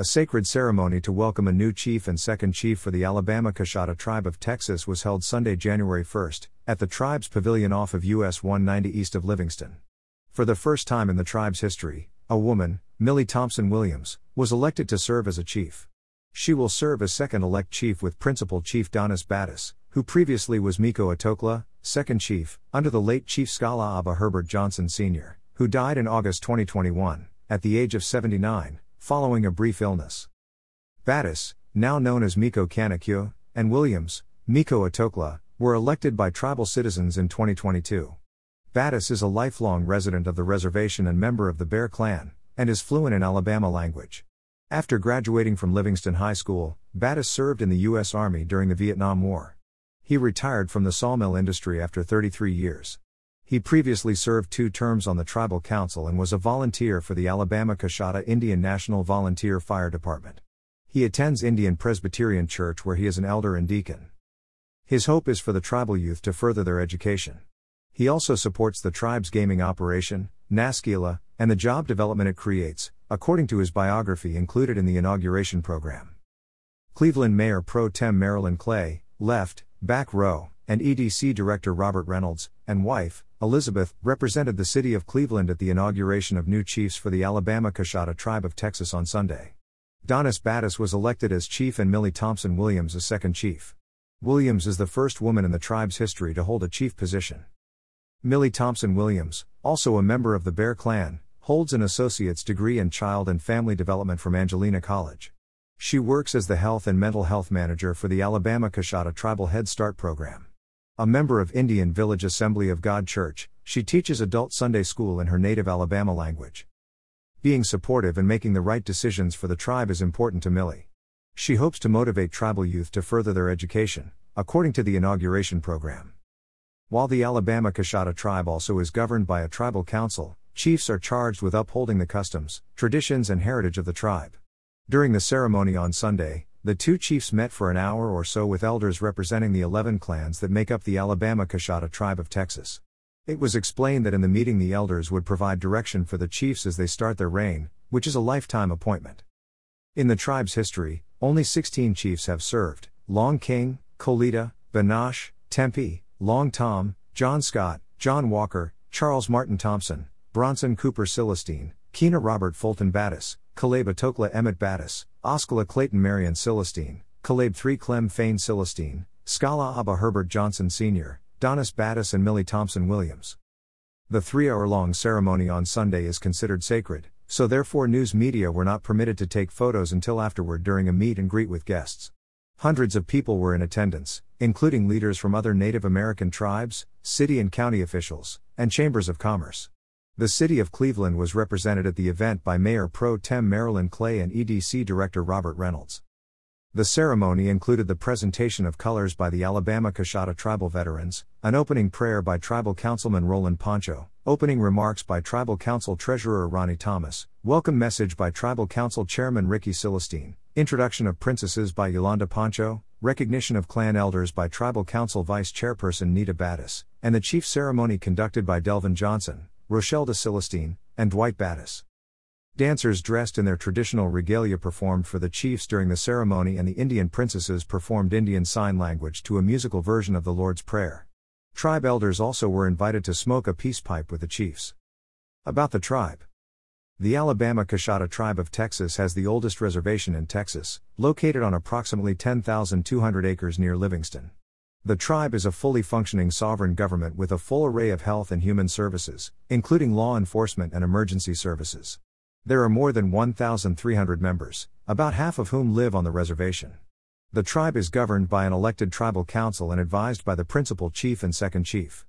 A sacred ceremony to welcome a new chief and second chief for the Alabama Coushatta Tribe of Texas was held Sunday, January 1, at the tribe's pavilion off of US 190 east of Livingston. For the first time in the tribe's history, a woman, Millie Thompson Williams, was elected to serve as a chief. She will serve as second elect chief with Principal Chief Donis Battise, who previously was Miko Atokla, second chief, under the late Chief Skala Abba Herbert Johnson Sr., who died in August 2021, at the age of 79, following a brief illness. Battise, now known as Miko Kanakyo, and Williams, Miko Atokla, were elected by tribal citizens in 2022. Battise is a lifelong resident of the reservation and member of the Bear Clan, and is fluent in Alabama language. After graduating from Livingston High School, Battise served in the U.S. Army during the Vietnam War. He retired from the sawmill industry after 33 years. He previously served two terms on the Tribal Council and was a volunteer for the Alabama Coushatta Indian National Volunteer Fire Department. He attends Indian Presbyterian Church where he is an elder and deacon. His hope is for the tribal youth to further their education. He also supports the tribe's gaming operation, Naskila, and the job development it creates, according to his biography included in the inauguration program. Cleveland Mayor Pro Tem Marilyn Clay, left, back row, and EDC Director Robert Reynolds, and wife, Elizabeth, represented the city of Cleveland at the inauguration of new chiefs for the Alabama Coushatta Tribe of Texas on Sunday. Donis Battise was elected as chief and Millie Thompson Williams as second chief. Williams is the first woman in the tribe's history to hold a chief position. Millie Thompson Williams, also a member of the Bear Clan, holds an associate's degree in child and family development from Angelina College. She works as the health and mental health manager for the Alabama Coushatta Tribal Head Start program. A member of Indian Village Assembly of God Church, she teaches adult Sunday school in her native Alabama language. Being supportive and making the right decisions for the tribe is important to Millie. She hopes to motivate tribal youth to further their education, according to the inauguration program. While the Alabama Coushatta tribe also is governed by a tribal council, chiefs are charged with upholding the customs, traditions, and heritage of the tribe. During the ceremony on Sunday, the two chiefs met for an hour or so with elders representing the 11 clans that make up the Alabama Coushatta tribe of Texas. It was explained that in the meeting the elders would provide direction for the chiefs as they start their reign, which is a lifetime appointment. In the tribe's history, only 16 chiefs have served Long King, Colita, Banash, Tempe, Long Tom, John Scott, John Walker, Charles Martin Thompson, Bronson Cooper Celestine, Keena Robert Fulton Battise, Caleb Atokla Emmett Battise, Oskala Clayton Marion Celestine, Caleb 3 Clem Fane Celestine, Scala Abba Herbert Johnson Sr., Donis Battise and Millie Thompson Williams. The three hour long ceremony on Sunday is considered sacred, so therefore news media were not permitted to take photos until afterward during a meet and greet with guests. Hundreds of people were in attendance, including leaders from other Native American tribes, city and county officials, and chambers of commerce. The City of Cleveland was represented at the event by Mayor Pro Tem Marilyn Clay and EDC Director Robert Reynolds. The ceremony included the presentation of colors by the Alabama Coushatta tribal veterans, an opening prayer by Tribal Councilman Roland Poncho, opening remarks by Tribal Council Treasurer Ronnie Thomas, welcome message by Tribal Council Chairman Ricky Celestine, introduction of princesses by Yolanda Poncho, recognition of clan elders by Tribal Council Vice Chairperson Nita Battise, and the chief ceremony conducted by Delvin Johnson, Rochelle de Celestine, and Dwight Battise. Dancers dressed in their traditional regalia performed for the chiefs during the ceremony, and the Indian princesses performed Indian Sign Language to a musical version of the Lord's Prayer. Tribe elders also were invited to smoke a peace pipe with the chiefs. About the tribe The Alabama Coushatta Tribe of Texas has the oldest reservation in Texas, located on approximately 10,200 acres near Livingston. The tribe is a fully functioning sovereign government with a full array of health and human services, including law enforcement and emergency services. There are more than 1,300 members, about half of whom live on the reservation. The tribe is governed by an elected tribal council and advised by the principal chief and second chief.